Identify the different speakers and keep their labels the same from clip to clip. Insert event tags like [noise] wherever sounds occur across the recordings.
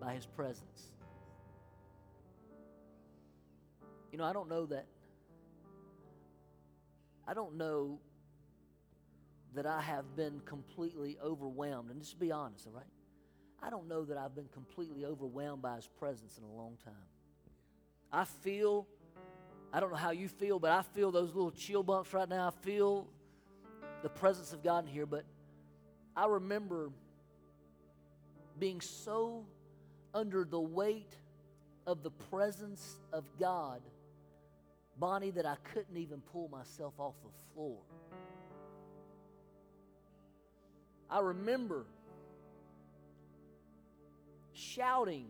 Speaker 1: by His presence. You know, I don't know that. I don't know that I have been completely overwhelmed. And just be honest, all right? I don't know that I've been completely overwhelmed by His presence in a long time. I feel, I don't know how you feel, but I feel those little chill bumps right now. I feel the presence of God in here, but I remember being so under the weight of the presence of God, Bonnie, that I couldn't even pull myself off the floor. I remember shouting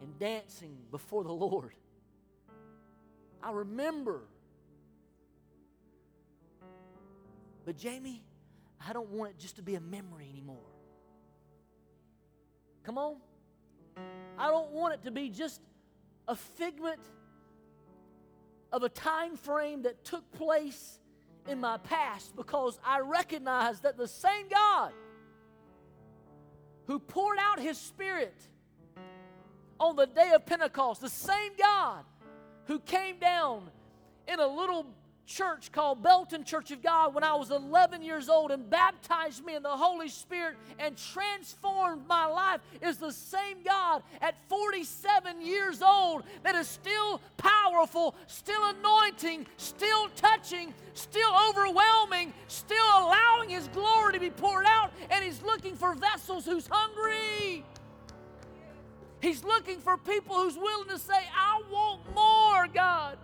Speaker 1: and dancing before the Lord. I remember. But, Jamie, I don't want it just to be a memory anymore. Come on. I don't want it to be just a figment of a time frame that took place in my past because I recognize that the same God who poured out his spirit on the day of Pentecost, the same God who came down in a little church called Belton Church of God when I was 11 years old and baptized me in the Holy Spirit and transformed my life is the same God at 47 years old that is still powerful, still anointing, still touching, still overwhelming, still allowing His glory to be poured out, and He's looking for vessels who's hungry. He's looking for people who's willing to say, I want more, God.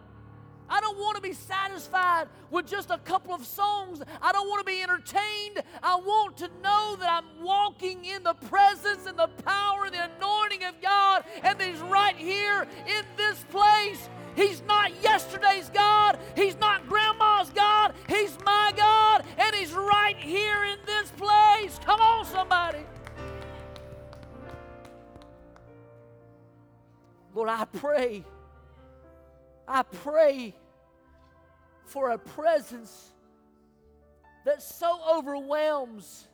Speaker 1: I don't want to be satisfied with just a couple of songs. I don't want to be entertained. I want to know that I'm walking in the presence and the power and the anointing of God, and He's right here in this place. He's not yesterday's God. He's not grandma's God. He's my God, and He's right here in this place. Come on, somebody. Lord, I pray, I pray for a presence that so overwhelms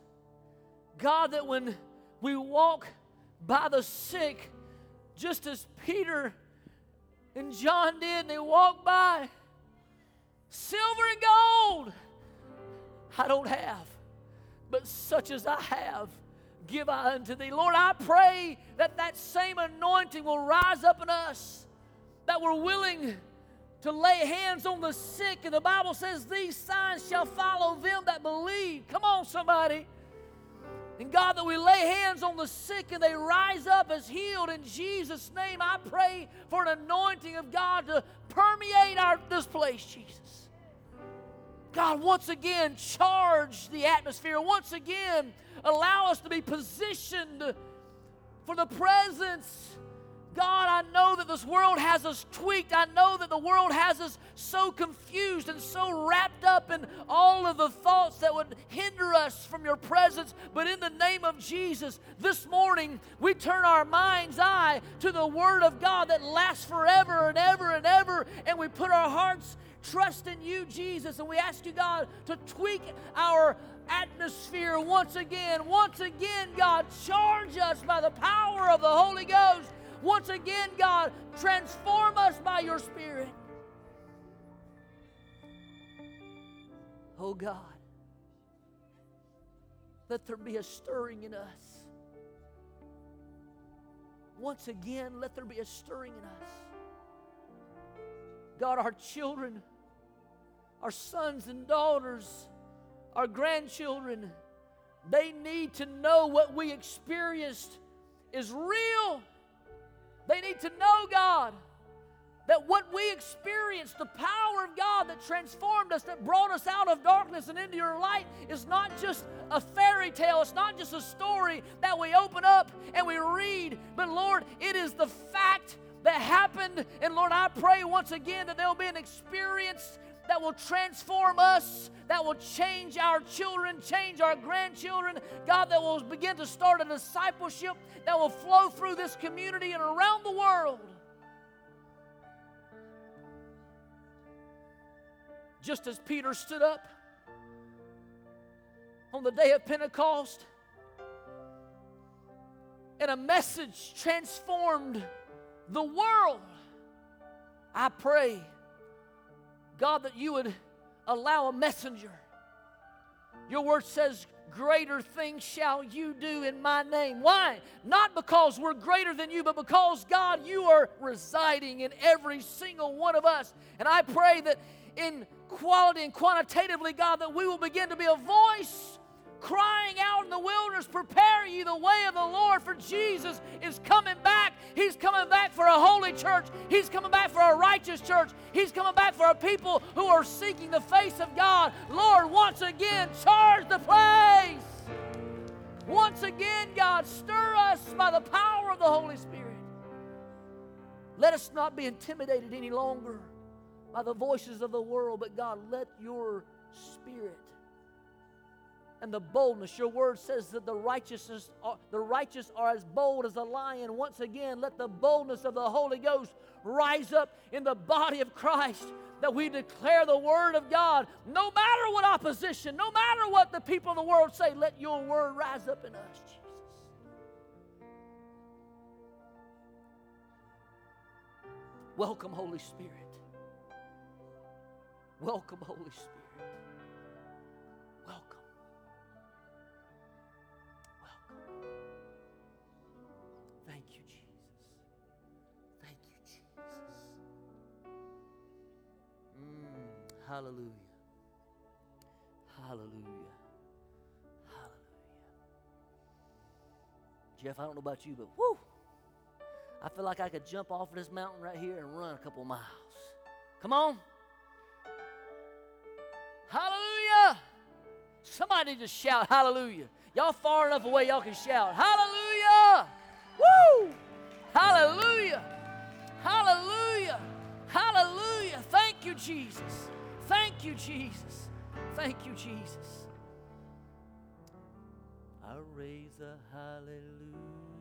Speaker 1: God that when we walk by the sick, just as Peter and John did, they walk by, silver and gold I don't have, but such as I have give I unto thee. Lord, I pray that that same anointing will rise up in us, that we're willing to lay hands on the sick. And the Bible says, These signs shall follow them that believe. Come on, somebody. And God, that we lay hands on the sick and they rise up as healed in Jesus' name. I pray for an anointing of God to permeate our, this place, Jesus. God, once again, charge the atmosphere. Once again, allow us to be positioned for the presence God, I know that this world has us tweaked. I know that the world has us so confused and so wrapped up in all of the thoughts that would hinder us from your presence. But in the name of Jesus, this morning we turn our mind's eye to the Word of God that lasts forever and ever and ever, and we put our hearts trust in you, Jesus, and we ask you, God, to tweak our atmosphere once again. Once again, God, charge us by the power of the Holy Ghost once again, God, transform us by your Spirit. Oh God, let there be a stirring in us. Once again, let there be a stirring in us. God, our children, our sons and daughters, our grandchildren, they need to know what we experienced is real. They need to know, God, that what we experienced, the power of God that transformed us, that brought us out of darkness and into your light, is not just a fairy tale. It's not just a story that we open up and we read, but Lord, it is the fact that happened. And Lord, I pray once again that there'll be an experience that will transform us, that will change our children, change our grandchildren. God, that will begin to start a discipleship that will flow through this community and around the world. Just as Peter stood up on the day of Pentecost, and a message transformed the world. I pray, God, that you would allow a messenger. Your word says, Greater things shall you do in my name. Why? Not because we're greater than you, but because, God, you are residing in every single one of us. And I pray that in quality and quantitatively, God, that we will begin to be a voice crying out in the wilderness, prepare you the way of the Lord, for Jesus is coming back. He's coming back for a holy church. He's coming back for a righteous church. He's coming back for a people who are seeking the face of God. Lord, once again, charge the place. Once again, God, stir us by the power of the Holy Spirit. Let us not be intimidated any longer by the voices of the world, but God, let your spirit and the boldness. Your word says that the righteousness, are, the righteous are as bold as a lion. Once again, let the boldness of the Holy Ghost rise up in the body of Christ. That we declare the word of God, no matter what opposition, no matter what the people of the world say, let your word rise up in us, Jesus. Welcome, Holy Spirit. Welcome, Holy Spirit. Hallelujah. Hallelujah. Hallelujah. Jeff, I don't know about you, but whoo! I feel like I could jump off of this mountain right here and run a couple miles. Come on. Hallelujah. Somebody just shout hallelujah. Y'all far enough away, y'all can shout hallelujah. Woo! Hallelujah. Hallelujah. Hallelujah. Thank you, Jesus. Thank you, Jesus. Thank you, Jesus. I raise a hallelujah.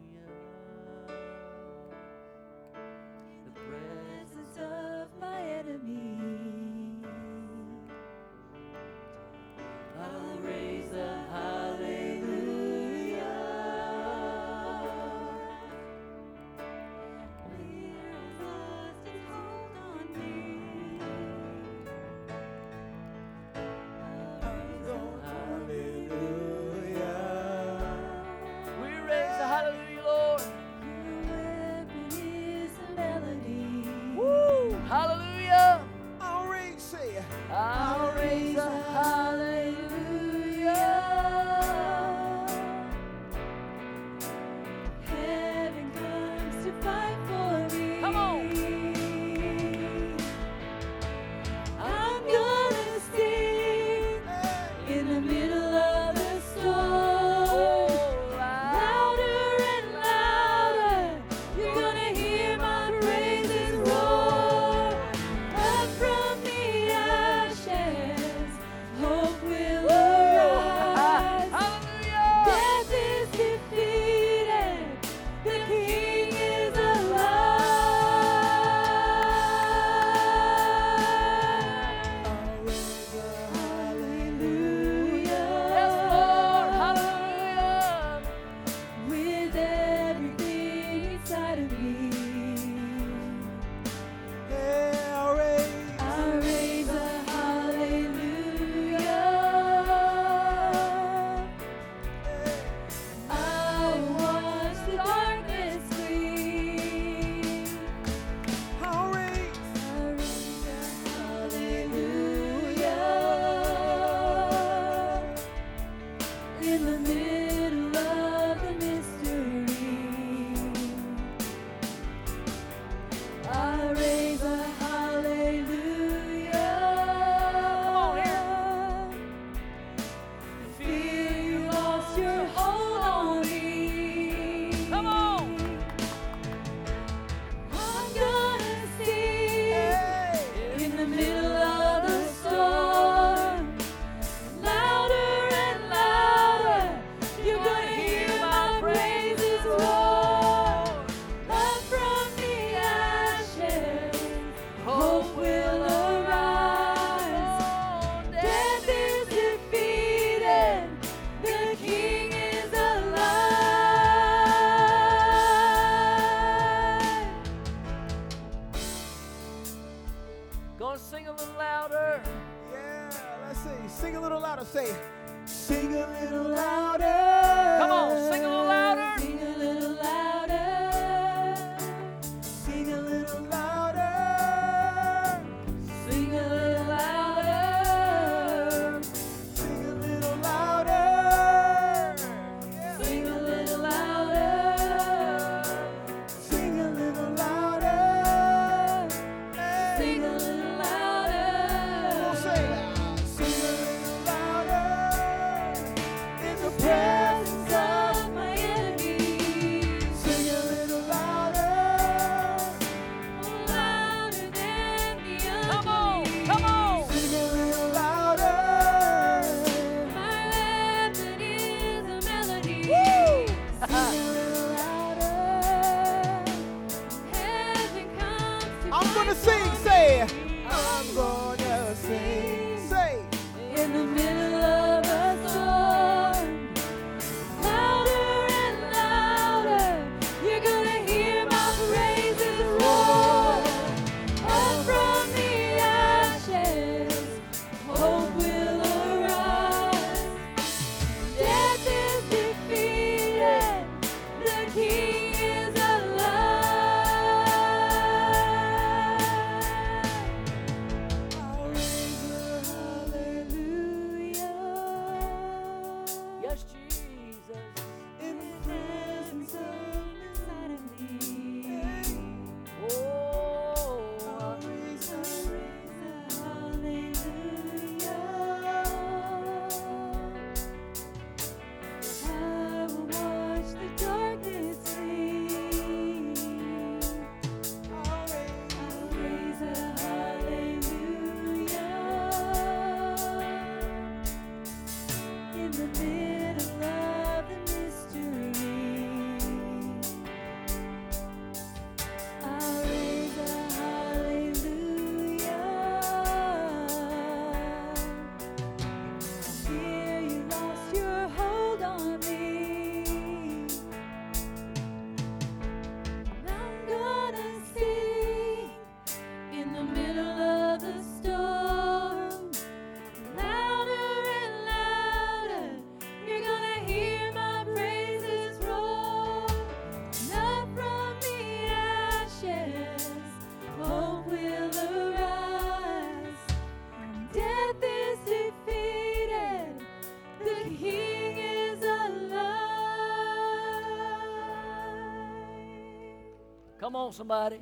Speaker 1: Come on, somebody.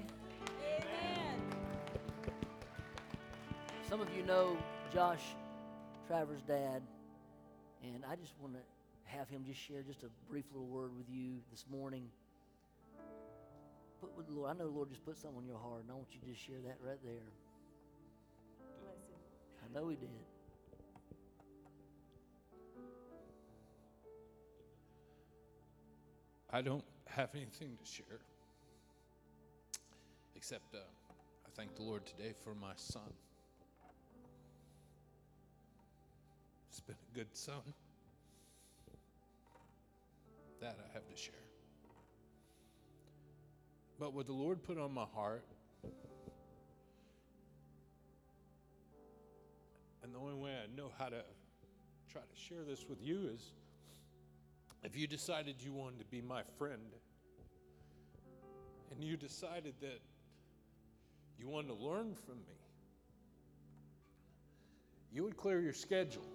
Speaker 1: Some of you know Josh Travers' dad, and I just want to have him just share just a brief little word with you this morning. Put with the Lord. I know the Lord just put something on your heart, and I want you to just share that right there. I know He did.
Speaker 2: I don't have anything to share except uh, I thank the Lord today for my son. He's been a good son. That I have to share. But what the Lord put on my heart, and the only way I know how to try to share this with you is if you decided you wanted to be my friend and you decided that you wanted to learn from me, you would clear your schedule.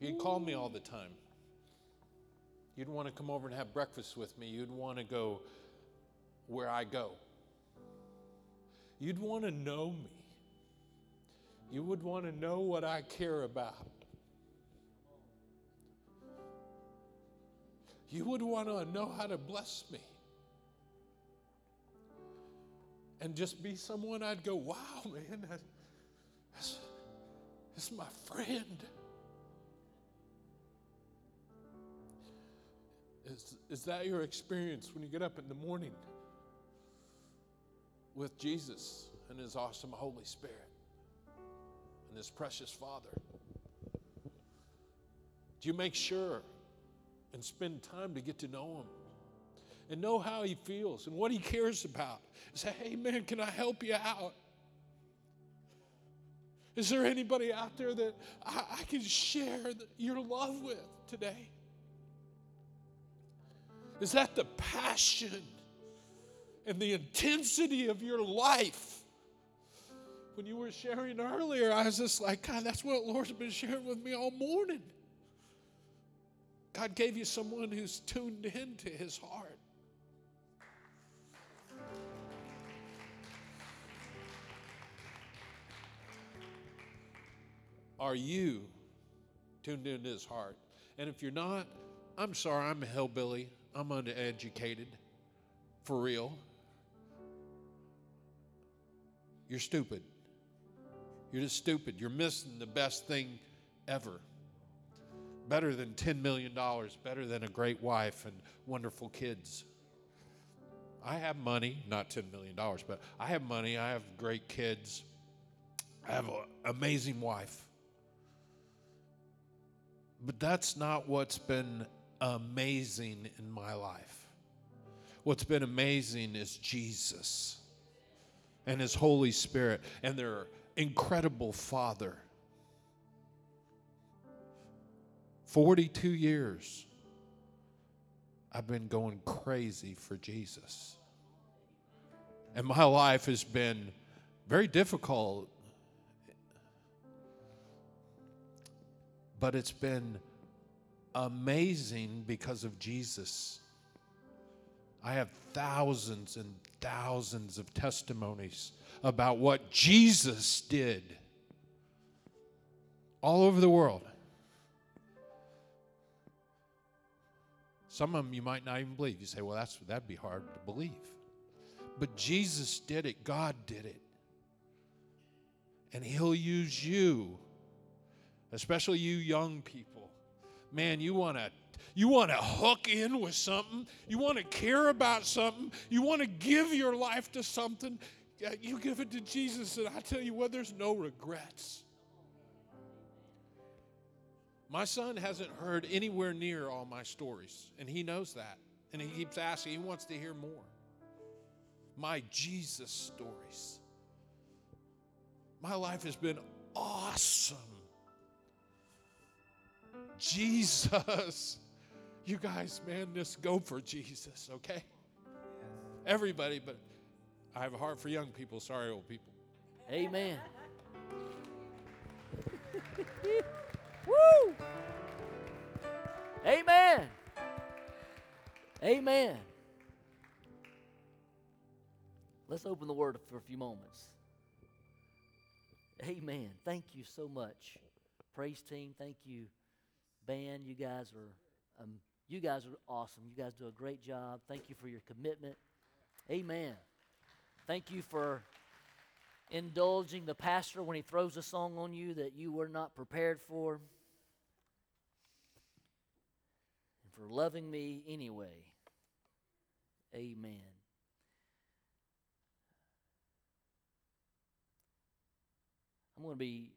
Speaker 2: You'd call me all the time. You'd want to come over and have breakfast with me. You'd want to go where I go. You'd want to know me. You would want to know what I care about. You would want to know how to bless me. And just be someone I'd go, wow, man, that- that's, that's my friend. Is, is that your experience when you get up in the morning with Jesus and His awesome Holy Spirit and His precious Father? Do you make sure and spend time to get to know Him and know how He feels and what He cares about? Say, hey, man, can I help you out? Is there anybody out there that I, I can share the, your love with today? Is that the passion and the intensity of your life? When you were sharing earlier, I was just like, God, that's what Lord's been sharing with me all morning. God gave you someone who's tuned into his heart. Are you tuned into his heart? And if you're not, I'm sorry, I'm a hillbilly. I'm uneducated. For real. You're stupid. You're just stupid. You're missing the best thing ever. Better than $10 million, better than a great wife and wonderful kids. I have money, not $10 million, but I have money. I have great kids. I have an amazing wife. But that's not what's been amazing in my life. What's been amazing is Jesus and His Holy Spirit and their incredible Father. 42 years, I've been going crazy for Jesus. And my life has been very difficult but it's been amazing because of Jesus. I have thousands and thousands of testimonies about what Jesus did all over the world. Some of them you might not even believe. You say, well, that's, that'd be hard to believe. But Jesus did it, God did it. And He'll use you especially you young people. Man, you want to you want to hook in with something. You want to care about something. You want to give your life to something. You give it to Jesus, and I tell you what, there's no regrets. My son hasn't heard anywhere near all my stories, and he knows that. And he keeps asking, he wants to hear more. My Jesus stories. My life has been awesome. Jesus. You guys, man, just go for Jesus, okay? Everybody, but I have a heart for young people. Sorry, old people.
Speaker 1: Amen. [laughs] Woo! Amen. Amen. Let's open the word for a few moments. Amen. Thank you so much. Praise team, thank you band. You guys are, um, you guys are awesome. You guys do a great job. Thank you for your commitment. Amen. Thank you for indulging the pastor when he throws a song on you that you were not prepared for. And for loving me anyway. Amen. I'm going to be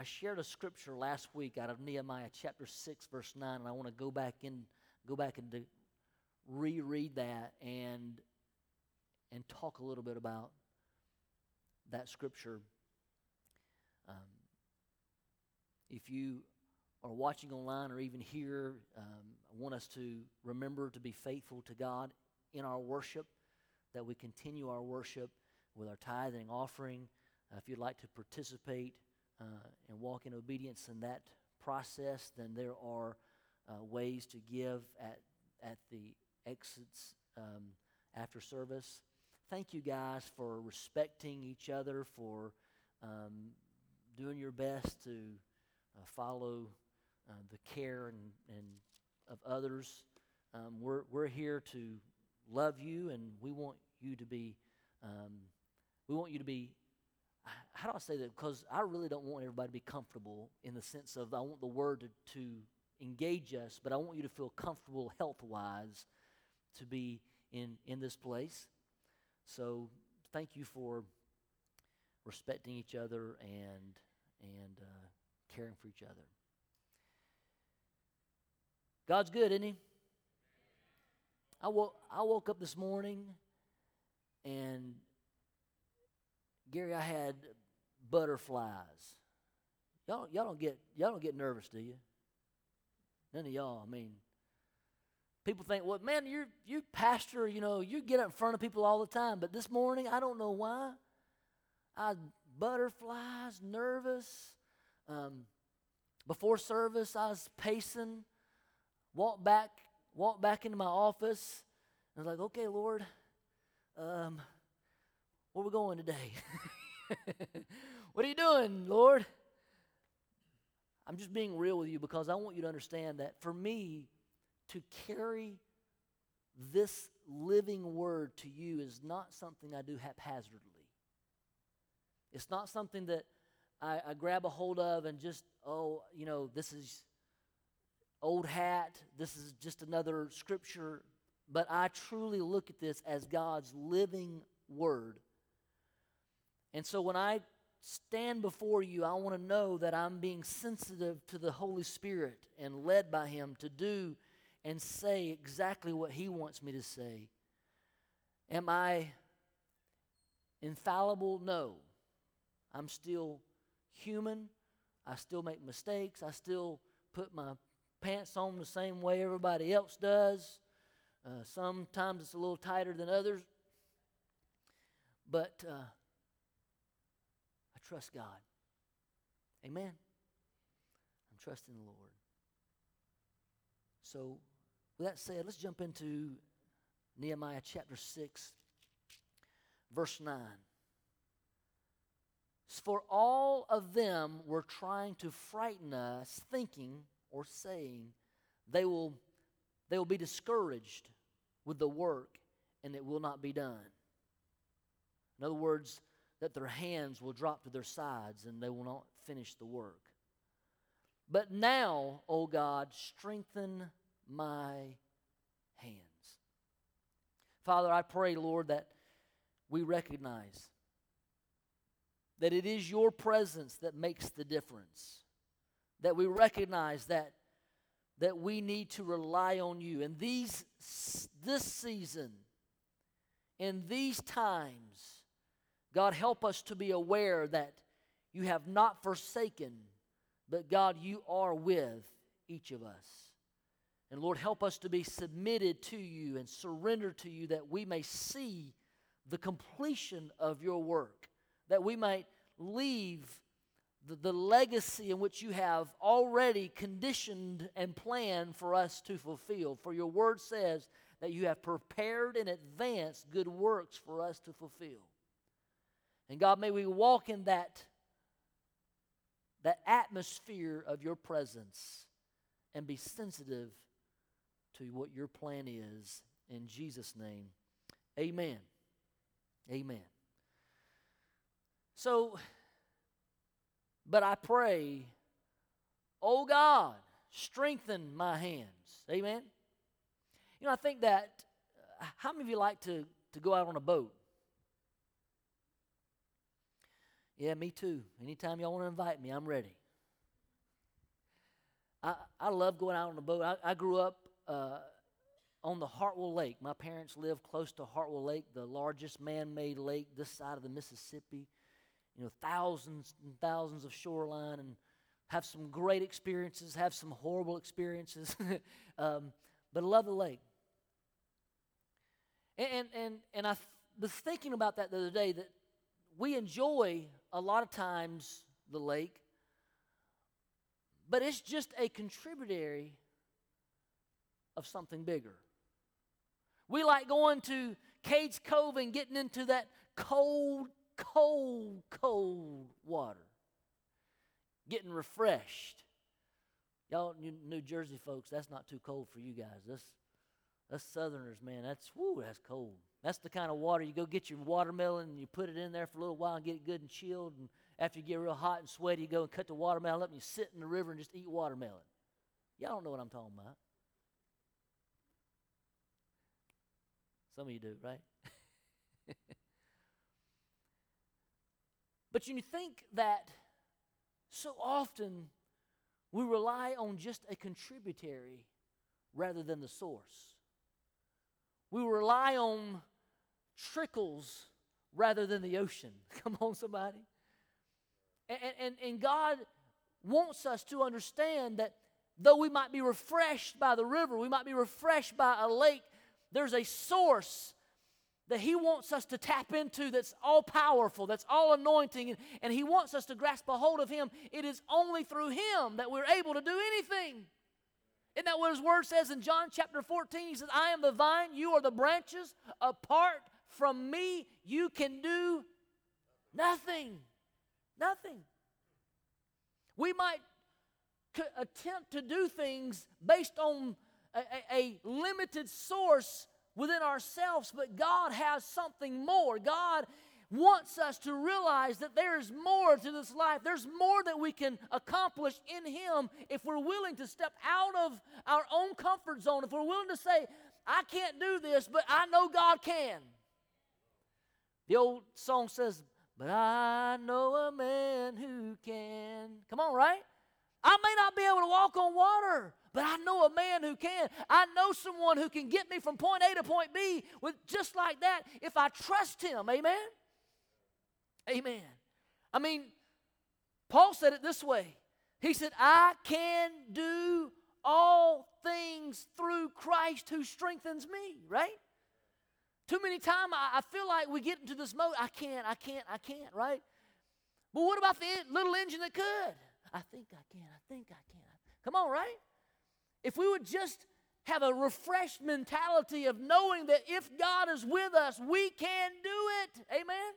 Speaker 1: I shared a scripture last week out of Nehemiah chapter 6 verse 9 and I want to go back in go back and reread that and and talk a little bit about that scripture. Um, if you are watching online or even here, um, I want us to remember to be faithful to God in our worship, that we continue our worship with our tithing offering. Uh, if you'd like to participate, uh, and walk in obedience in that process, then there are uh, ways to give at, at the exits um, after service. Thank you guys for respecting each other, for um, doing your best to uh, follow uh, the care and, and of others. Um, we're, we're here to love you, and we want you to be um, we want you to be how do I say that? Because I really don't want everybody to be comfortable in the sense of I want the word to, to engage us, but I want you to feel comfortable health wise to be in, in this place. So thank you for respecting each other and, and uh, caring for each other. God's good, isn't He? I woke, I woke up this morning and Gary, I had butterflies. Y'all, y'all don't get y'all don't get nervous, do you? None of y'all. I mean, people think, well, man, you're you pastor, you know, you get up in front of people all the time. But this morning, I don't know why. I butterflies, nervous. Um, before service, I was pacing, walked back, walked back into my office. and I was like, okay, Lord, um, where we going today? [laughs] [laughs] what are you doing, Lord? I'm just being real with you because I want you to understand that for me to carry this living word to you is not something I do haphazardly. It's not something that I, I grab a hold of and just, oh, you know, this is old hat, this is just another scripture. But I truly look at this as God's living word. And so when I stand before you, I want to know that I'm being sensitive to the Holy Spirit and led by Him to do and say exactly what He wants me to say. Am I infallible? No. I'm still human. I still make mistakes. I still put my pants on the same way everybody else does. Uh, sometimes it's a little tighter than others. But uh, trust God. Amen. I'm trusting the Lord. So, with that said, let's jump into Nehemiah chapter 6, verse 9. For all of them were trying to frighten us, thinking or saying, they will, they will be discouraged with the work and it will not be done. In other words, that their hands will drop to their sides and they will not finish the work. But now, O God, strengthen my hands. Father, I pray, Lord, that we recognize that it is your presence that makes the difference. That we recognize that that we need to rely on you. And these this season, in these times, God help us to be aware that you have not forsaken, but God, you are with each of us. And Lord, help us to be submitted to you and surrender to you that we may see the completion of your work that we might leave the, the legacy in which you have already conditioned and planned for us to fulfill. For your word says that you have prepared in advance good works for us to fulfill. And God, may we walk in that, that atmosphere of your presence and be sensitive to what your plan is. In Jesus' name, amen. Amen. So, but I pray, oh God, strengthen my hands. Amen. You know, I think that, uh, how many of you like to, to go out on a boat? Yeah, me too. Anytime y'all want to invite me, I'm ready. I, I love going out on the boat. I, I grew up uh, on the Hartwell Lake. My parents lived close to Hartwell Lake, the largest man made lake this side of the Mississippi you know, thousands and thousands of shoreline and have some great experiences, have some horrible experiences. [laughs] um, but I love the lake. And, and, and, and I was thinking about that the other day that we enjoy a lot of times the lake, but it's just a contributory of something bigger. We like going to Cades Cove and getting into that cold, cold, cold water, getting refreshed. Y'all, New Jersey folks, that's not too cold for you guys. That's, us Southerners, man, that's, whoo, that's cold. That's the kind of water you go get your watermelon and you put it in there for a little while and get it good and chilled. And after you get real hot and sweaty, you go and cut the watermelon up and you sit in the river and just eat watermelon. Y'all don't know what I'm talking about. Some of you do, right? [laughs] But you think that so often we rely on just a contributory rather than the source. We rely on trickles rather than the ocean. [laughs] Come on, somebody. And, and, and God wants us to understand that though we might be refreshed by the river, we might be refreshed by a lake, there's a source that He wants us to tap into that's all powerful, that's all anointing, and, and He wants us to grasp a hold of Him. It is only through Him that we're able to do anything. Isn't that what His Word says in John chapter 14? He says, I am the vine, you are the branches. Apart from me, you can do nothing. Nothing. We might c- attempt to do things based on a, a- a limited source within ourselves, but God has something more. God wants us to realize that there is more to this life. There's more that we can accomplish in Him if we're willing to step out of our own comfort zone, if we're willing to say, I can't do this, but I know God can. The old song says, But I know a man who can. Come on, right? I may not be able to walk on water, but I know a man who can. I know someone who can get me from point A to point B with just like that if I trust him. Amen? Amen. I mean, Paul said it this way. He said, I can do all things through Christ who strengthens me, right? Too many times I, I feel like we get into this mode, I can't, I can't, I can't, right? But what about the en- little engine that could? I think I can, I think I can. Come on, right? If we would just have a refreshed mentality of knowing that if God is with us, we can do it. Amen?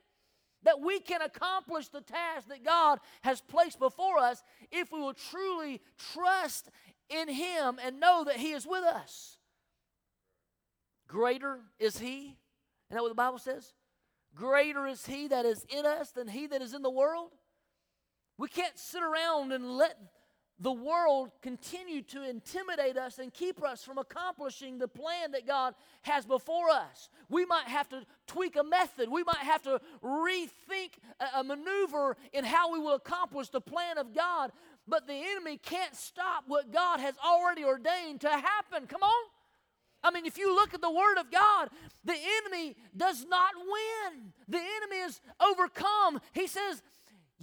Speaker 1: That we can accomplish the task that God has placed before us if we will truly trust in Him and know that He is with us. Greater is He. Isn't that what the Bible says? Greater is He that is in us than He that is in the world. We can't sit around and let the world continue to intimidate us and keep us from accomplishing the plan that God has before us. We might have to tweak a method, we might have to rethink a, a maneuver in how we will accomplish the plan of God, but the enemy can't stop what God has already ordained to happen. Come on. I mean, if you look at the Word of God, the enemy does not win. The enemy is overcome. He says,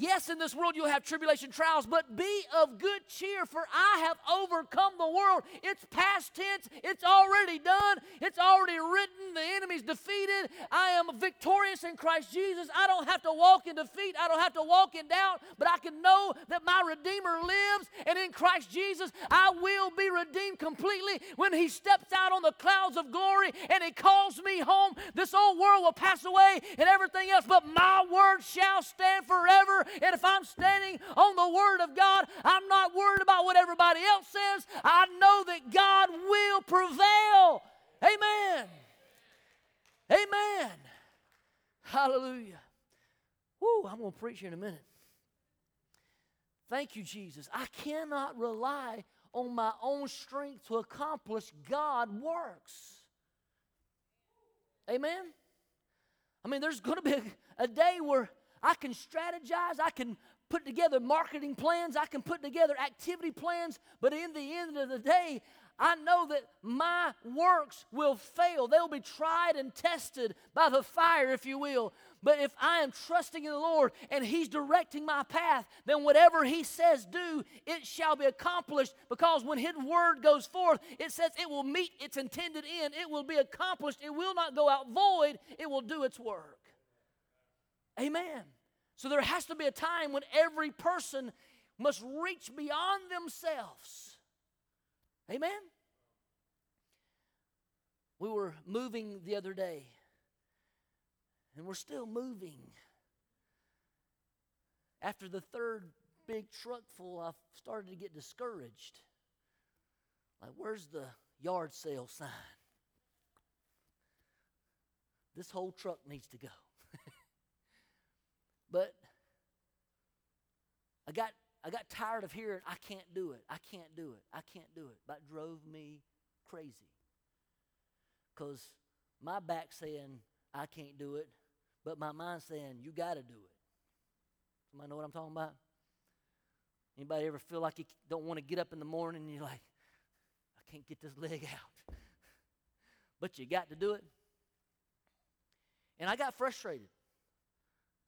Speaker 1: Yes, in this world you'll have tribulation trials, but be of good cheer, for I have overcome the world. It's past tense, it's already done, it's already written, the enemy's defeated. I am victorious in Christ Jesus. I don't have to walk in defeat, I don't have to walk in doubt, but I can know that my Redeemer lives, and in Christ Jesus I will be redeemed completely. When He steps out on the clouds of glory and He calls me home, this old world will pass away and everything else, but my word shall stand forever. And if I'm standing on the Word of God, I'm not worried about what everybody else says. I know that God will prevail. Amen. Amen. Hallelujah. Woo, I'm going to preach in a minute. Thank you, Jesus. I cannot rely on my own strength to accomplish God works. Amen. I mean, there's going to be a, a day where I can strategize, I can put together marketing plans, I can put together activity plans, but in the end of the day, I know that my works will fail. They'll be tried and tested by the fire, if you will. But if I am trusting in the Lord and He's directing my path, then whatever He says do, it shall be accomplished. Because when His word goes forth, it says it will meet its intended end, it will be accomplished, it will not go out void, it will do its work. Amen. So there has to be a time when every person must reach beyond themselves. Amen. We were moving the other day, and we're still moving. After the third big truck full, I started to get discouraged. Like, where's the yard sale sign? This whole truck needs to go. But I got I got tired of hearing I can't do it. I can't do it. I can't do it. That drove me crazy. Cuz my back saying I can't do it, but my mind saying you got to do it. Somebody know what I'm talking about? Anybody ever feel like you don't want to get up in the morning and you're like I can't get this leg [laughs] out. but you got to do it. And I got frustrated.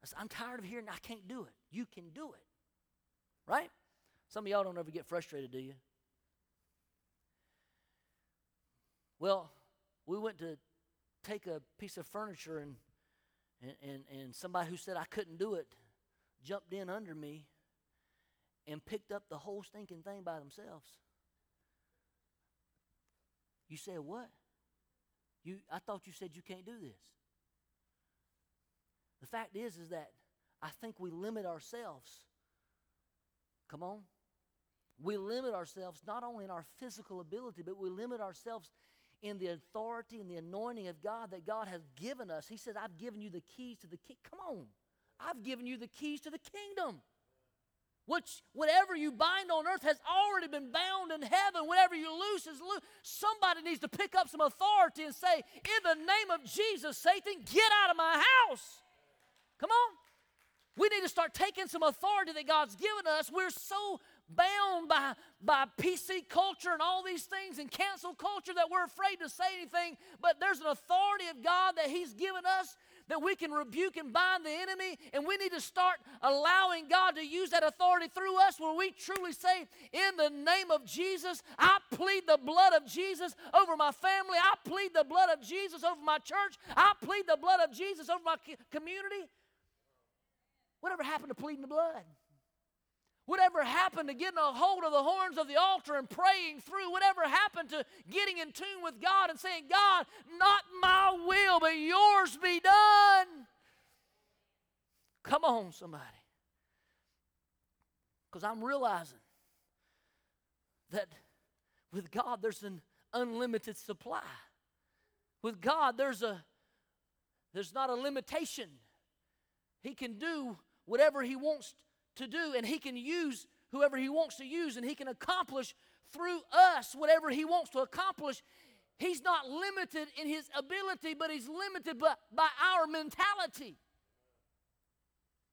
Speaker 1: I said, I'm tired of hearing I can't do it. You can do it. right? Some of y'all don't ever get frustrated, do you? Well, we went to take a piece of furniture and and, and, and somebody who said I couldn't do it jumped in under me and picked up the whole stinking thing by themselves. You said what? You I thought you said you can't do this. The fact is is that I think we limit ourselves. Come on. We limit ourselves not only in our physical ability, but we limit ourselves in the authority and the anointing of God that God has given us. He said, I've given you the keys to the king. Come on. I've given you the keys to the kingdom. Which whatever you bind on earth has already been bound in heaven. Whatever you loose is loose. Somebody needs to pick up some authority and say, In the name of Jesus, Satan, get out of my house. Come on. We need to start taking some authority that God's given us. We're so bound by, by PC culture and all these things and cancel culture that we're afraid to say anything. But there's an authority of God that He's given us that we can rebuke and bind the enemy. And we need to start allowing God to use that authority through us where we truly say, In the name of Jesus, I plead the blood of Jesus over my family. I plead the blood of Jesus over my church. I plead the blood of Jesus over my community. Whatever happened to pleading the blood? Whatever happened to getting a hold of the horns of the altar and praying through? Whatever happened to getting in tune with God and saying, God, not my will, but yours be done? Come on, somebody. Because I'm realizing that with God, there's an unlimited supply. With God, there's a there's not a limitation. He can do whatever he wants to do, and He can use whoever He wants to use, and He can accomplish through us whatever He wants to accomplish. He's not limited in His ability, but He's limited by, by our mentality.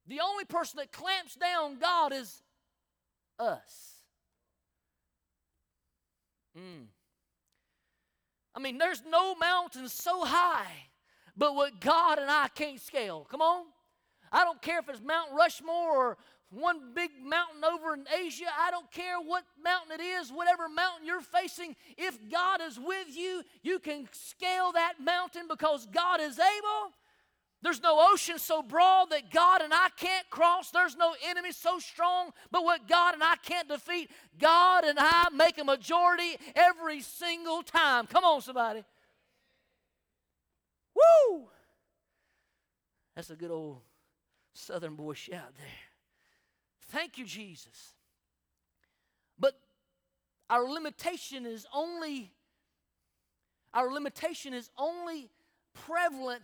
Speaker 1: The only person that clamps down God is us. Mm. I mean, there's no mountain so high, but what God and I can't scale. Come on. I don't care if it's Mount Rushmore or one big mountain over in Asia. I don't care what mountain it is, whatever mountain you're facing. If God is with you, you can scale that mountain because God is able. There's no ocean so broad that God and I can't cross. There's no enemy so strong, but what God and I can't defeat, God and I make a majority every single time. Come on, somebody. Woo! That's a good old southern boy shout there. Thank you, Jesus. But our limitation is only our limitation is only prevalent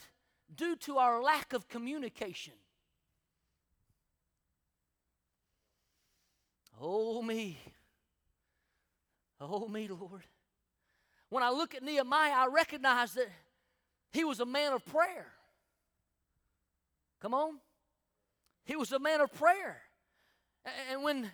Speaker 1: due to our lack of communication. Oh me. Oh me, Lord. When I look at Nehemiah, I recognize that he was a man of prayer. Come on. He was a man of prayer. And when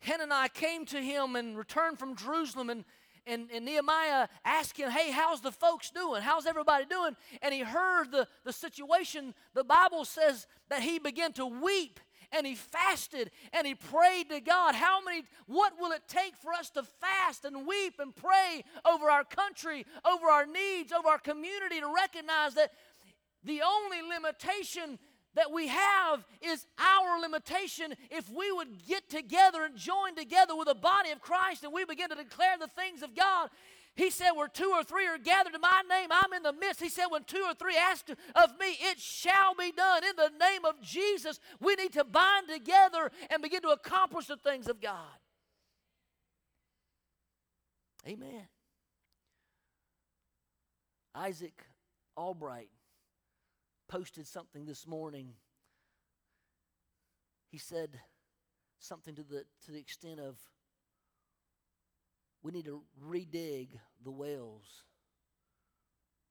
Speaker 1: Hananiah came to him and returned from Jerusalem and and, and, Nehemiah asked him, Hey, how's the folks doing? How's everybody doing? And he heard the, the situation. The Bible says that he began to weep and he fasted and he prayed to God. How many, what will it take for us to fast and weep and pray over our country, over our needs, over our community to recognize that the only limitation that we have is our limitation. If we would get together and join together with the body of Christ and we begin to declare the things of God, he said, Where two or three are gathered in my name, I'm in the midst. He said, When two or three ask of me, it shall be done. In the name of Jesus, we need to bind together and begin to accomplish the things of God. Amen. Isaac Albright posted something this morning. He said something to the, to the extent of we need to redig the wells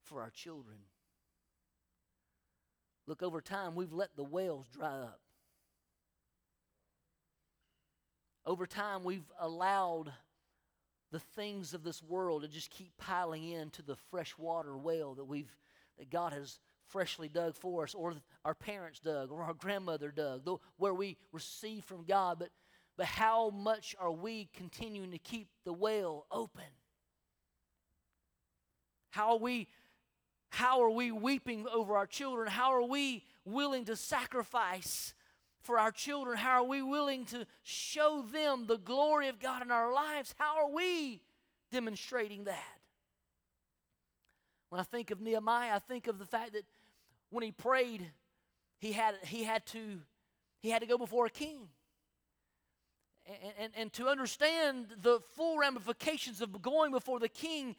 Speaker 1: for our children. Look, over time, we've let the wells dry up. Over time, we've allowed the things of this world to just keep piling into the freshwater well that we've that God has freshly dug for us, or our parents dug, or our grandmother dug, where we receive from God. But, but how much are we continuing to keep the well open? How are we how are we weeping over our children? How are we willing to sacrifice for our children? How are we willing to show them the glory of God in our lives? How are we demonstrating that? When I think of Nehemiah, I think of the fact that when he prayed, he had, he had, to, he had to go before a king. And, and, and to understand the full ramifications of going before the king,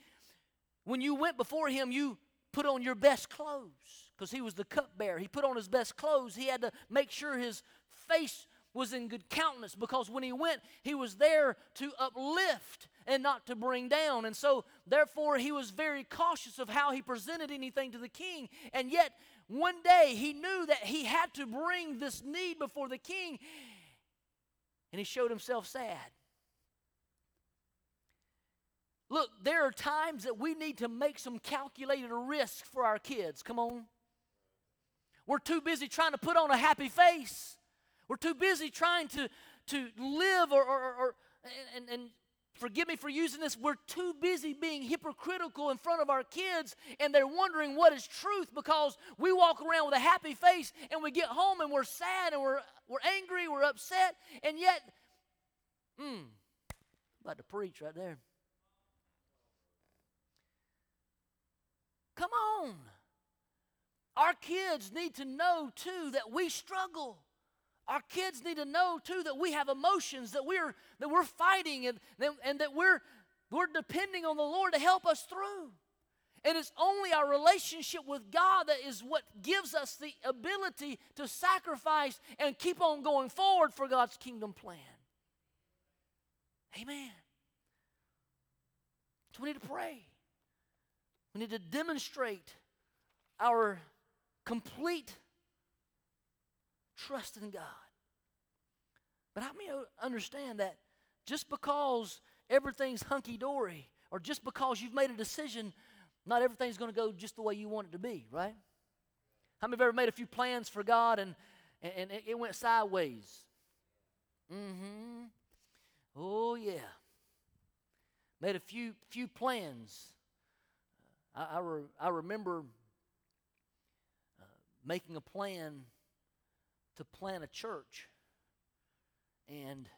Speaker 1: when you went before him, you put on your best clothes because he was the cupbearer. He put on his best clothes. He had to make sure his face was in good countenance because when he went, he was there to uplift and not to bring down. And so, therefore, he was very cautious of how he presented anything to the king. And yet, one day he knew that he had to bring this need before the king, and he showed himself sad. Look, there are times that we need to make some calculated risk for our kids. Come on. We're too busy trying to put on a happy face. We're too busy trying to, to live or, or, or and, and forgive me for using this, we're too busy being hypocritical in front of our kids and they're wondering what is truth because we walk around with a happy face and we get home and we're sad and we're, we're angry, we're upset, and yet, hmm, about to preach right there. Come on. Our kids need to know too that we struggle. Our kids need to know too that we have emotions, that we're that we're fighting and, and that we're we're depending on the Lord to help us through. And it's only our relationship with God that is what gives us the ability to sacrifice and keep on going forward for God's kingdom plan. Amen. So we need to pray. We need to demonstrate our complete trust in God. But how many understand that just because everything's hunky dory, or just because you've made a decision, not everything's going to go just the way you want it to be, right? How many have ever made a few plans for God and, and, it went sideways? Mm hmm. Oh, yeah. Made a few, few plans. I, I, re, I remember uh, making a plan to plant a church. And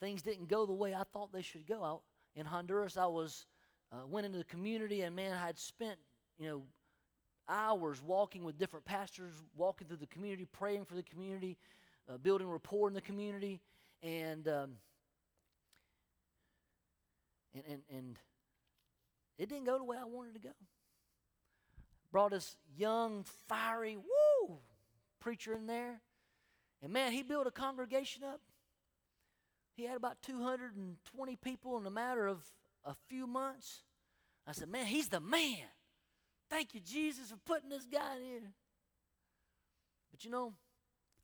Speaker 1: things didn't go the way I thought they should go. I, in Honduras, I was uh, went into the community, and man, I had spent you know hours walking with different pastors, walking through the community, praying for the community, uh, building rapport in the community, and, um, and and and it didn't go the way I wanted to go. Brought this young, fiery, woo, preacher in there. And man, he built a congregation up. He had about 220 people in a matter of a few months. I said, man, he's the man. Thank you, Jesus, for putting this guy in here. But you know,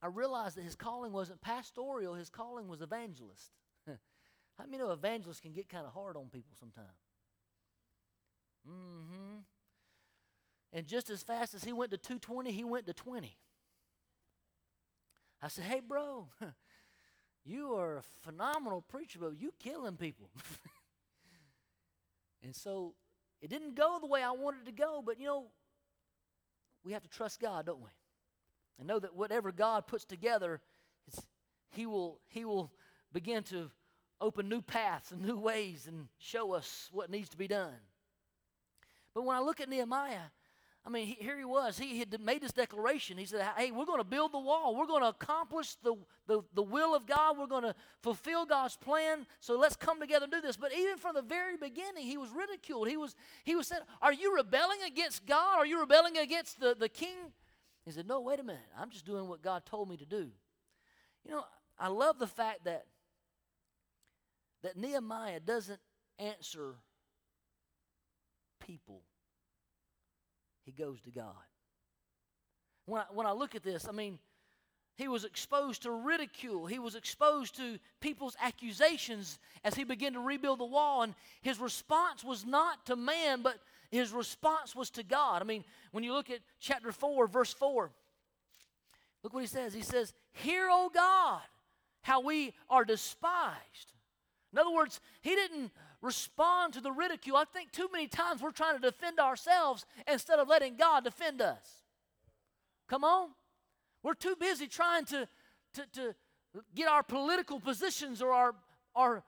Speaker 1: I realized that his calling wasn't pastoral, his calling was evangelist. [laughs] How many know evangelists can get kind of hard on people sometimes? Mm-hmm. And just as fast as he went to 220, he went to 20. I said, hey, bro, [laughs] you are a phenomenal preacher, but you killing people. [laughs] and so it didn't go the way I wanted it to go, but you know, we have to trust God, don't we? And know that whatever God puts together, he will he will begin to open new paths and new ways and show us what needs to be done. But when I look at Nehemiah, I mean, he, here he was. He had made his declaration. He said, Hey, we're going to build the wall. We're going to accomplish the, the, the will of God. We're going to fulfill God's plan. So let's come together and do this. But even from the very beginning, he was ridiculed. He was, he was said, Are you rebelling against God? Are you rebelling against the, the king? He said, No, wait a minute. I'm just doing what God told me to do. You know, I love the fact that, that Nehemiah doesn't answer people he goes to God. When I, when I look at this, I mean, he was exposed to ridicule. He was exposed to people's accusations as he began to rebuild the wall. And his response was not to man, but his response was to God. I mean, when you look at chapter 4, verse 4, look what he says. He says, Hear, O God, how we are despised. In other words, he didn't respond to the ridicule. I think too many times we're trying to defend ourselves instead of letting God defend us. Come on. We're too busy trying to, to, to get our political positions or our, our,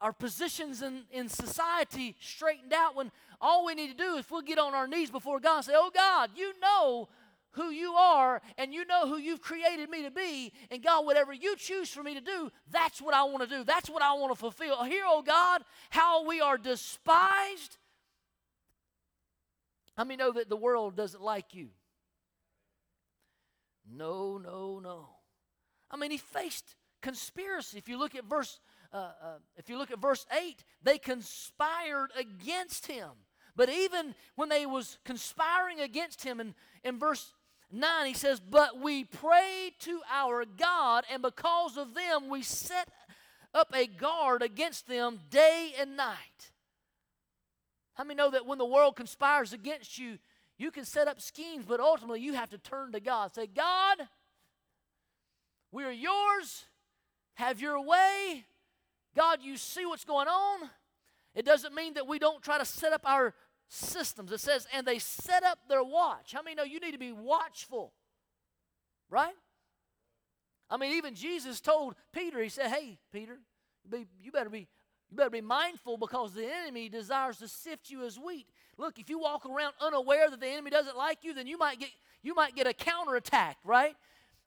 Speaker 1: our positions in, in society straightened out when all we need to do is we'll get on our knees before God and say, Oh God, you know who you are and you know who you've created me to be. And God, whatever you choose for me to do, that's what I want to do. That's what I want to fulfill. Hear, oh God, how we are despised. How many know that the world doesn't like you? No, no, no. I mean, he faced conspiracy. If you look at verse, uh, uh, if you look at verse eight, they conspired against him. But even when they was conspiring against him, in, in verse 9 he says, But we pray to our God, and because of them we set up a guard against them day and night. How many know that when the world conspires against you, you can set up schemes, but ultimately you have to turn to God. Say, God, we are yours. Have your way. God, you see what's going on. It doesn't mean that we don't try to set up our systems. It says, and they set up their watch. How many know you need to be watchful? Right? I mean, even Jesus told Peter, he said, Hey, Peter, you better be you better be mindful because the enemy desires to sift you as wheat. Look, if you walk around unaware that the enemy doesn't like you, then you might get you might get a counterattack, right?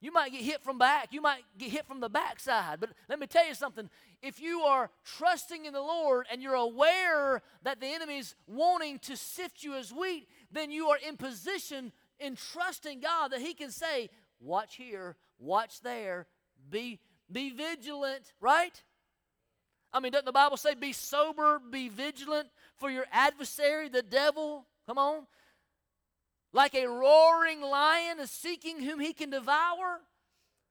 Speaker 1: You might get hit from back. You might get hit from the backside. But let me tell you something. If you are trusting in the Lord and you're aware that the enemy's wanting to sift you as wheat, then you are in position in trusting God that He can say, watch here, watch there, be, be vigilant, right? I mean, doesn't the Bible say, be sober, be vigilant for your adversary, the devil? Come on like a roaring lion is seeking whom he can devour.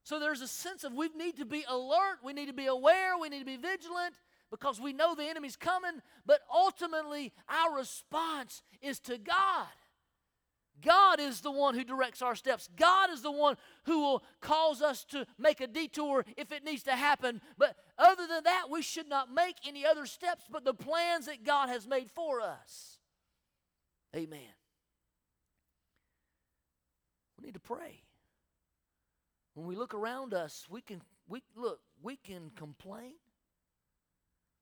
Speaker 1: So there's a sense of we need to be alert, we need to be aware, we need to be vigilant because we know the enemy's coming, but ultimately our response is to God. God is the one who directs our steps. God is the one who will cause us to make a detour if it needs to happen. But other than that, we should not make any other steps but the plans that God has made for us. Amen. Need to pray. When we look around us, we can we look, we can complain.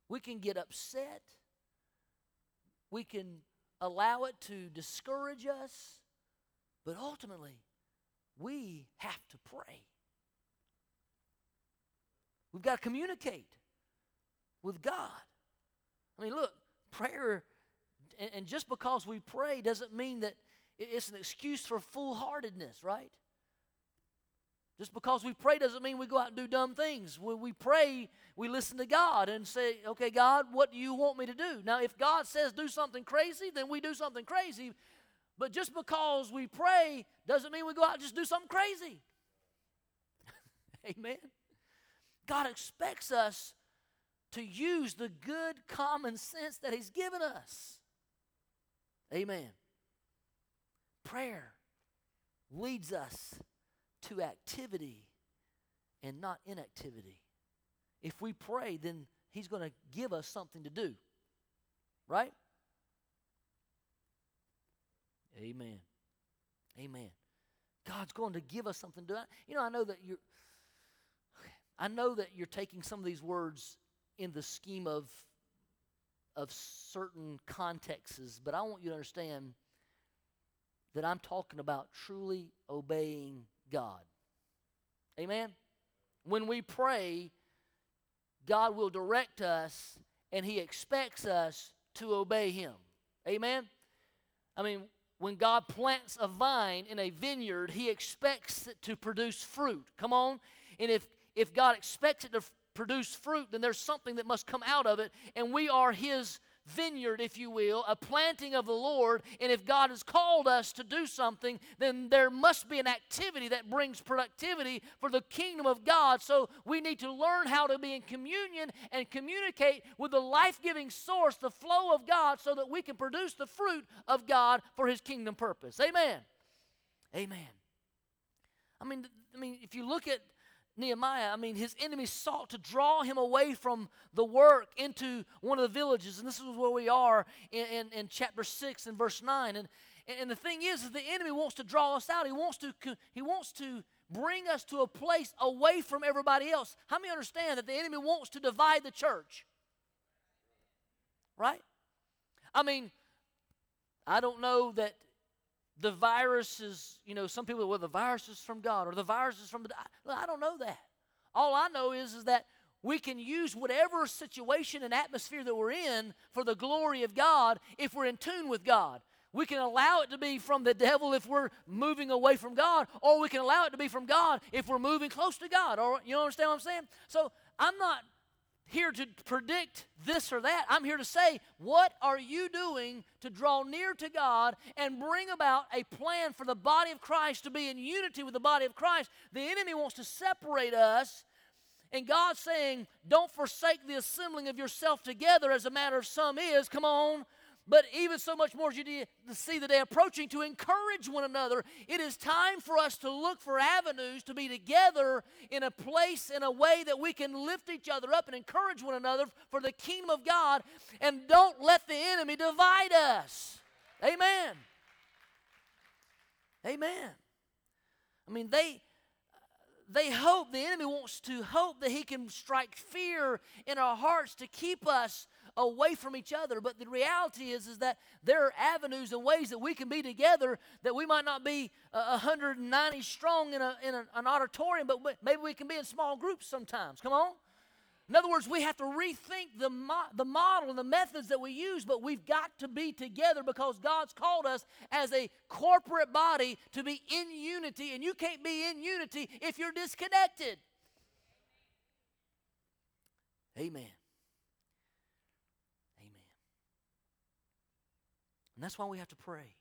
Speaker 1: We can get upset. We can allow it to discourage us. But ultimately, we have to pray. We've got to communicate with God. I mean, look, prayer, and just because we pray doesn't mean that it's an excuse for foolhardiness, right? Just because we pray doesn't mean we go out and do dumb things. When we pray, we listen to God and say, okay, God, what do you want me to do? Now, if God says do something crazy, then we do something crazy. But just because we pray doesn't mean we go out and just do something crazy. [laughs] Amen. God expects us to use the good common sense that He's given us. Amen. Prayer leads us to activity and not inactivity. If we pray, then He's going to give us something to do. Right? Amen. Amen. God's going to give us something to do. You know, I know that you're I know that you're taking some of these words in the scheme of of certain contexts, but I want you to understand that I'm talking about truly obeying God. Amen? When we pray, God will direct us and He expects us to obey Him. Amen? I mean, when God plants a vine in a vineyard, He expects it to produce fruit. Come on? And if, if God expects it to f- produce fruit, then there's something that must come out of it, and we are His vineyard, if you will, a planting of the Lord. And if God has called us to do something, then there must be an activity that brings productivity for the kingdom of God. So we need to learn how to be in communion and communicate with the life giving source, the flow of God, so that we can produce the fruit of God for his kingdom purpose. Amen. Amen. I mean, I mean, if you look at Nehemiah, I mean, his enemies sought to draw him away from the work into one of the villages. And this is where we are in, in, in chapter 6 and verse 9. And, and the thing is, is the enemy wants to draw us out. He wants to, he wants to bring us to a place away from everybody else. How many understand that the enemy wants to divide the church? Right? I mean, I don't know that the virus is, you know, some people, well, the virus is from God or the virus is from, the. I don't know that. All I know is, is that we can use whatever situation and atmosphere that we're in for the glory of God if we're in tune with God. We can allow it to be from the devil if we're moving away from God, or we can allow it to be from God if we're moving close to God. Or you understand what I'm saying? So I'm not here to predict this or that. I'm here to say, what are you doing to draw near to God and bring about a plan for the body of Christ to be in unity with the body of Christ? The enemy wants to separate us. And God's saying, don't forsake the assembling of yourself together as a matter of some is. Come on. But even so much more as you see the day approaching, to encourage one another. It is time for us to look for avenues to be together in a place, in a way that we can lift each other up and encourage one another for the kingdom of God. And don't let the enemy divide us. Amen. Amen. I mean, they they hope the enemy wants to hope that he can strike fear in our hearts to keep us away from each other. But the reality is, is that there are avenues and ways that we can be together that we might not be uh, 190 strong in, a, in a, an auditorium, but maybe we can be in small groups sometimes. Come on. In other words, we have to rethink the, mo- the model and the methods that we use, but we've got to be together because God's called us as a corporate body to be in unity, and you can't be in unity if you're disconnected. Amen. And that's why we have to pray.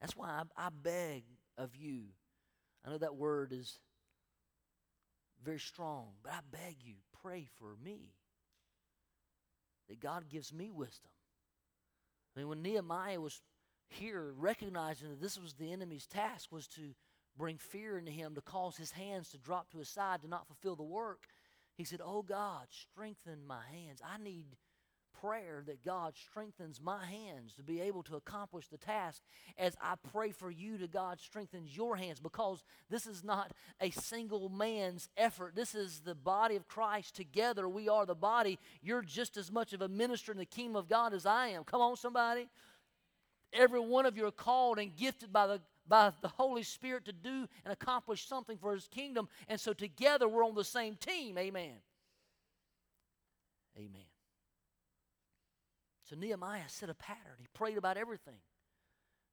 Speaker 1: That's why I, I beg of you. I know that word is very strong, but I beg you, pray for me. That God gives me wisdom. I mean, when Nehemiah was here, recognizing that this was the enemy's task, was to bring fear into him, to cause his hands to drop to his side, to not fulfill the work. He said, Oh God, strengthen my hands. I need prayer that God strengthens my hands to be able to accomplish the task as I pray for you to God strengthens your hands because this is not a single man's effort. This is the body of Christ together. We are the body. You're just as much of a minister in the kingdom of God as I am. Come on, somebody. Every one of you are called and gifted by the by the Holy Spirit to do and accomplish something for His kingdom. And so together we're on the same team. Amen. Amen. So Nehemiah set a pattern. He prayed about everything.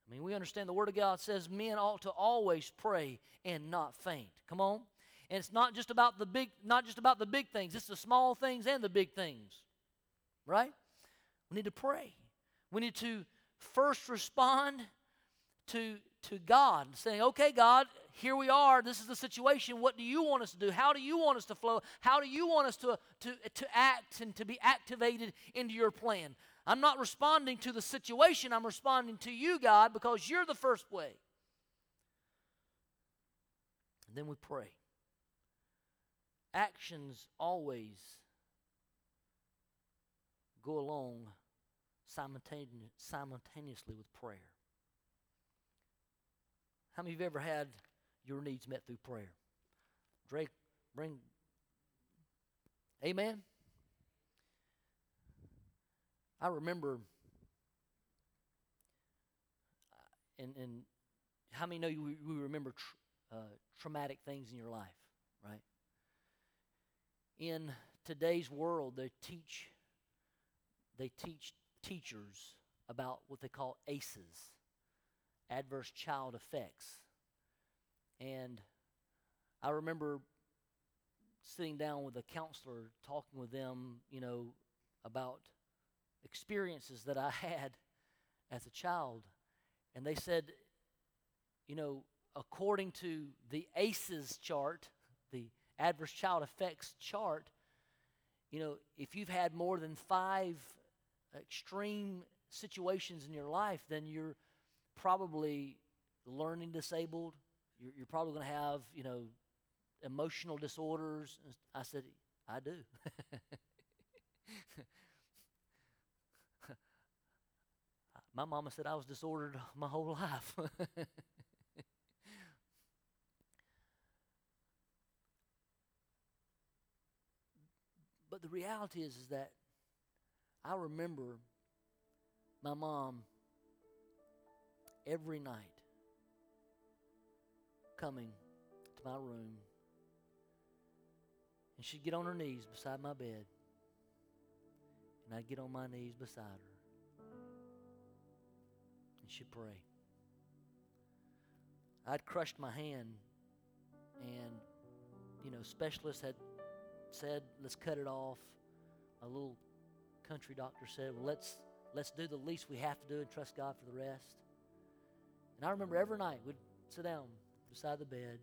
Speaker 1: I mean, we understand the Word of God says men ought to always pray and not faint. Come on. And it's not just about the big, not just about the big things, it's the small things and the big things. Right? We need to pray. We need to first respond to, to God, saying, okay, God, here we are. This is the situation. What do you want us to do? How do you want us to flow? How do you want us to, to, to act and to be activated into your plan? I'm not responding to the situation, I'm responding to you, God, because you're the first way. And then we pray. Actions always go along simultaneously with prayer. How many of you have ever had your needs met through prayer? Drake, bring. Amen. I remember, uh, and, and how many know you we remember uh, traumatic things in your life, right? In today's world, they teach they teach teachers about what they call ACEs, adverse child effects, and I remember sitting down with a counselor, talking with them, you know, about experiences that I [laughs] had as a child. And they said, you know, according to the ACEs chart, the adverse child effects chart, you know, if you've had more than five extreme situations in your life, then you're probably learning disabled. You're, you're probably going to have, you know, emotional disorders? I said, I do. [laughs] my mama said I was disordered my whole life. [laughs] but the reality is, is that I remember my mom every night coming to my room and she'd get on her knees beside my bed and I'd get on my knees beside her she'd pray. I'd crushed my hand and you know specialists had said let's cut it off. A little country doctor said well let's let's do the least we have to do and trust god for the rest. And i remember every night we'd sit down beside the bed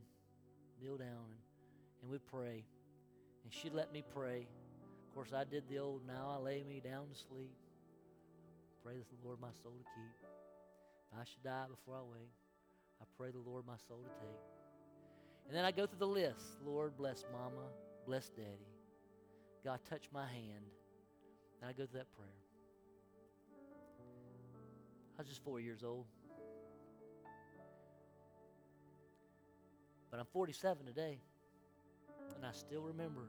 Speaker 1: kneel down and, and we'd pray. And she'd let me pray. Of course i did the old now i lay me down to sleep. Pray the lord my soul to keep i should die before i wake i pray the lord my soul to take. And then i go through the list. Lord bless mama. Bless daddy. God touch my hand. And I go through that prayer. I was just four years old. But I'm 47 today, and I still remember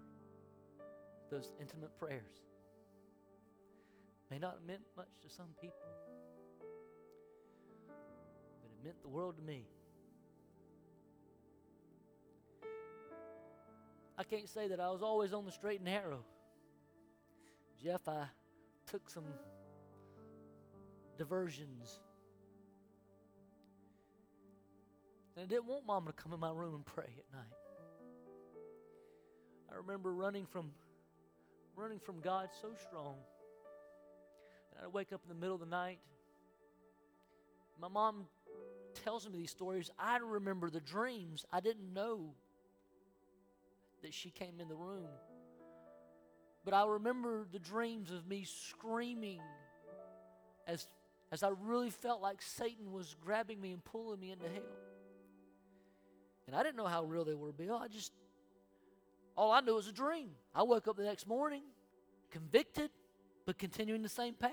Speaker 1: those intimate prayers. May not have meant much to some people, it meant the world to me. I can't say that I was always on the straight and narrow. Jeff, I took some diversions. And I didn't want mom to come in my room and pray at night. I remember running from running from God so strong. And I'd wake up in the middle of the night. My mom tells me these stories. I remember the dreams. I didn't know that she came in the room. But I remember the dreams of me screaming as, as I really felt like Satan was grabbing me and pulling me into hell. And I didn't know how real they were, Bill. I just, all I knew was a dream. I woke up the next morning convicted, but continuing the same path.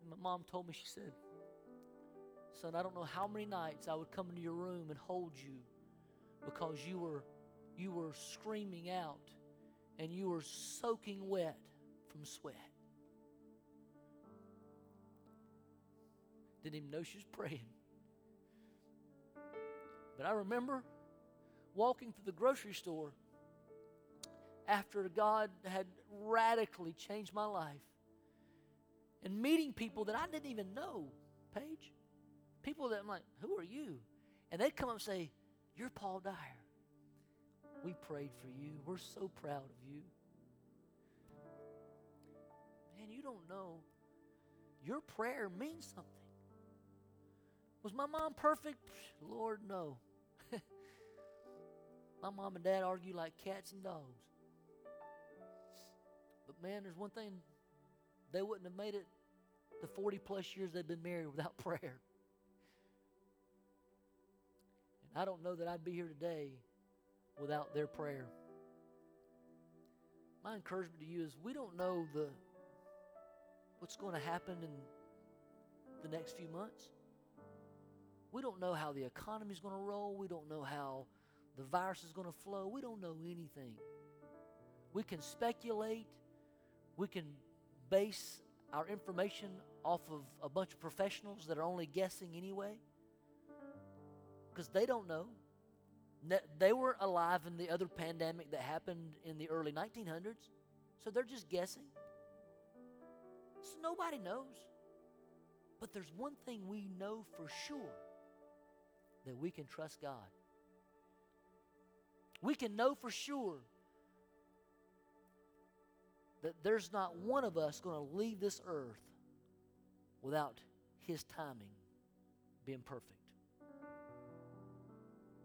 Speaker 1: And my mom told me, she said, Son, I don't know how many nights I would come into your room and hold you because you were you were screaming out and you were soaking wet from sweat. Didn't even know she was praying. But I remember walking through the grocery store after God had radically changed my life and meeting people that I didn't even know, Paige. People that I'm like, who are you? And they'd come up and say, You're Paul Dyer. We prayed for you. We're so proud of you. Man, you don't know. Your prayer means something. Was my mom perfect? Lord, no. [laughs] my mom and dad argue like cats and dogs. But man, there's one thing they wouldn't have made it the 40 plus years they've been married without [laughs] prayer. I don't know that I'd be here today without their prayer. My encouragement to you is we don't know the what's going to happen in the next few months. We don't know how the economy is going to roll. We don't know how the virus is going to flow. We don't know anything. We can speculate. We can base our information off of a bunch of professionals that are only guessing anyway because they don't know. They weren't alive in the other pandemic that happened in the early 1900s, so they're just guessing. So nobody knows. But there's one thing we know for sure that we can trust God. We can know for sure that there's not one of us going to leave this earth without His timing being perfect.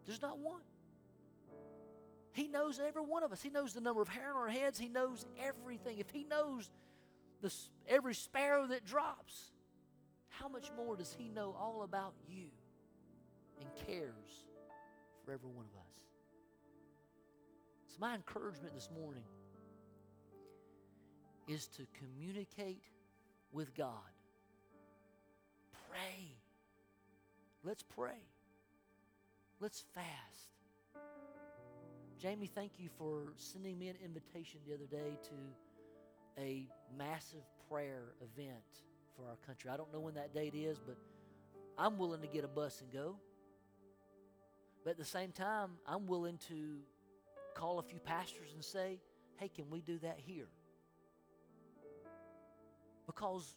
Speaker 1: There's not one. He knows every one of us. He knows the number of hair on our heads. He knows everything. If He knows the, every sparrow that drops, how much more does He know all about you and cares for every one of us? So, my encouragement this morning is to communicate with God. Pray. Let's pray. Let's fast. Jamie, thank you for sending me an invitation the other day to a massive prayer event for our country. I don't know when that date is, but I'm willing to get a bus and go. But at the same time, I'm willing to call a few pastors and say, hey, can we do that here? Because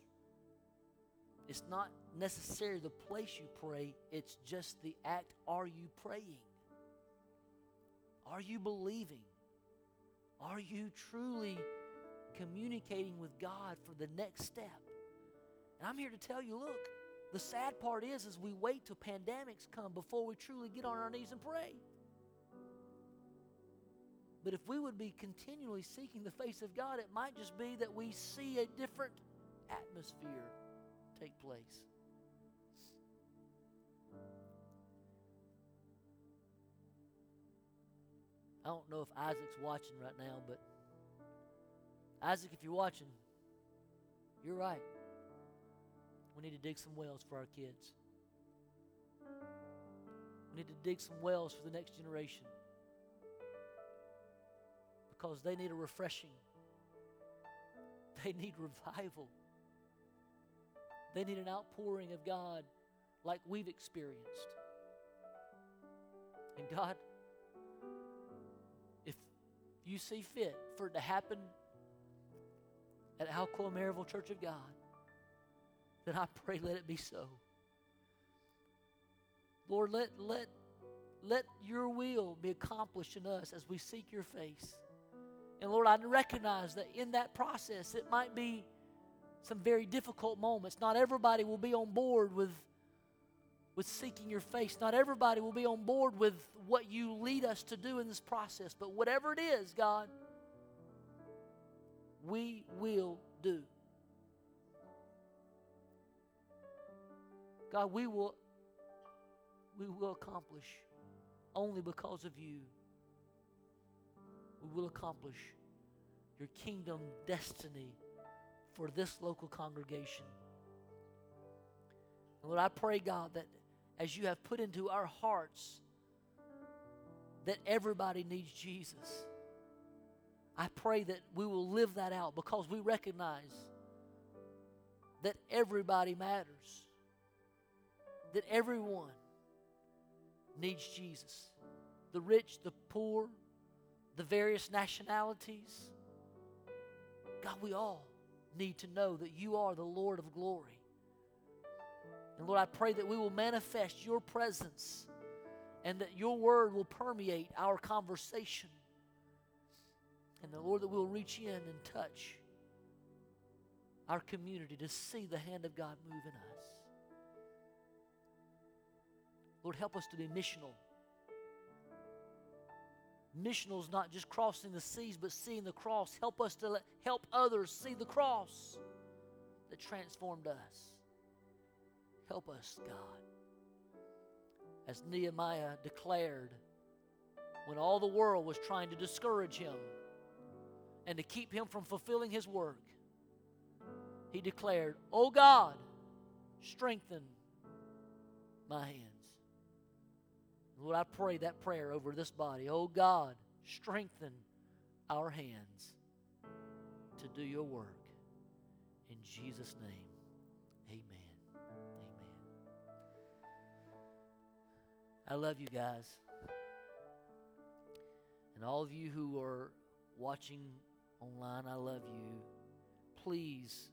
Speaker 1: it's not necessarily the place you pray, it's just the act. Are you praying? Are you believing? Are you truly communicating with God for the next step? And I'm here to tell you look, the sad part is is we wait till pandemics come before we truly get on our knees and pray. But if we would be continually seeking the face of God, it might just be that we see a different atmosphere take place. I don't know if Isaac's watching right now, but Isaac, if you're watching, you're right. We need to dig some wells for our kids. We need to dig some wells for the next generation because they need a refreshing, [laughs] they need revival, they need an outpouring of God like we've experienced. And God, if you see fit for it to happen at Alcoa Maryville Church of God, then I pray let it be so. Lord, let, let, let your will be accomplished in us as we seek your face. And Lord, I recognize that in that process, it might be some very difficult moments. Not everybody will be on board with, with seeking your face. Not everybody will be on board with what you lead us to do in this process. But whatever it is, God, we will do. God, we will we will accomplish only because of you. We will accomplish your kingdom destiny for this local congregation. And Lord, I pray, God, that as you have put into our hearts that everybody needs Jesus, I pray that we will live that out because we recognize that everybody matters, that everyone needs Jesus. The rich, the poor, the various nationalities. God, we all need to know that you are the Lord of glory. And Lord, I pray that we will manifest your presence and that your word will permeate our conversation. And the Lord, that we'll reach in and touch our community to see the hand of God move in us. Lord, help us to be missional. Missional is not just crossing the seas, but seeing the cross. Help us to let, help others see the cross that transformed us. Help us, God. As Nehemiah declared when all the world was trying to discourage him and to keep him from fulfilling his work, he declared, Oh God, strengthen my hands. Lord, I pray that prayer over this body. Oh God, strengthen our hands to do your work. In Jesus' name, amen. Amen. I love you guys. And all of you who are watching online, I love you. Please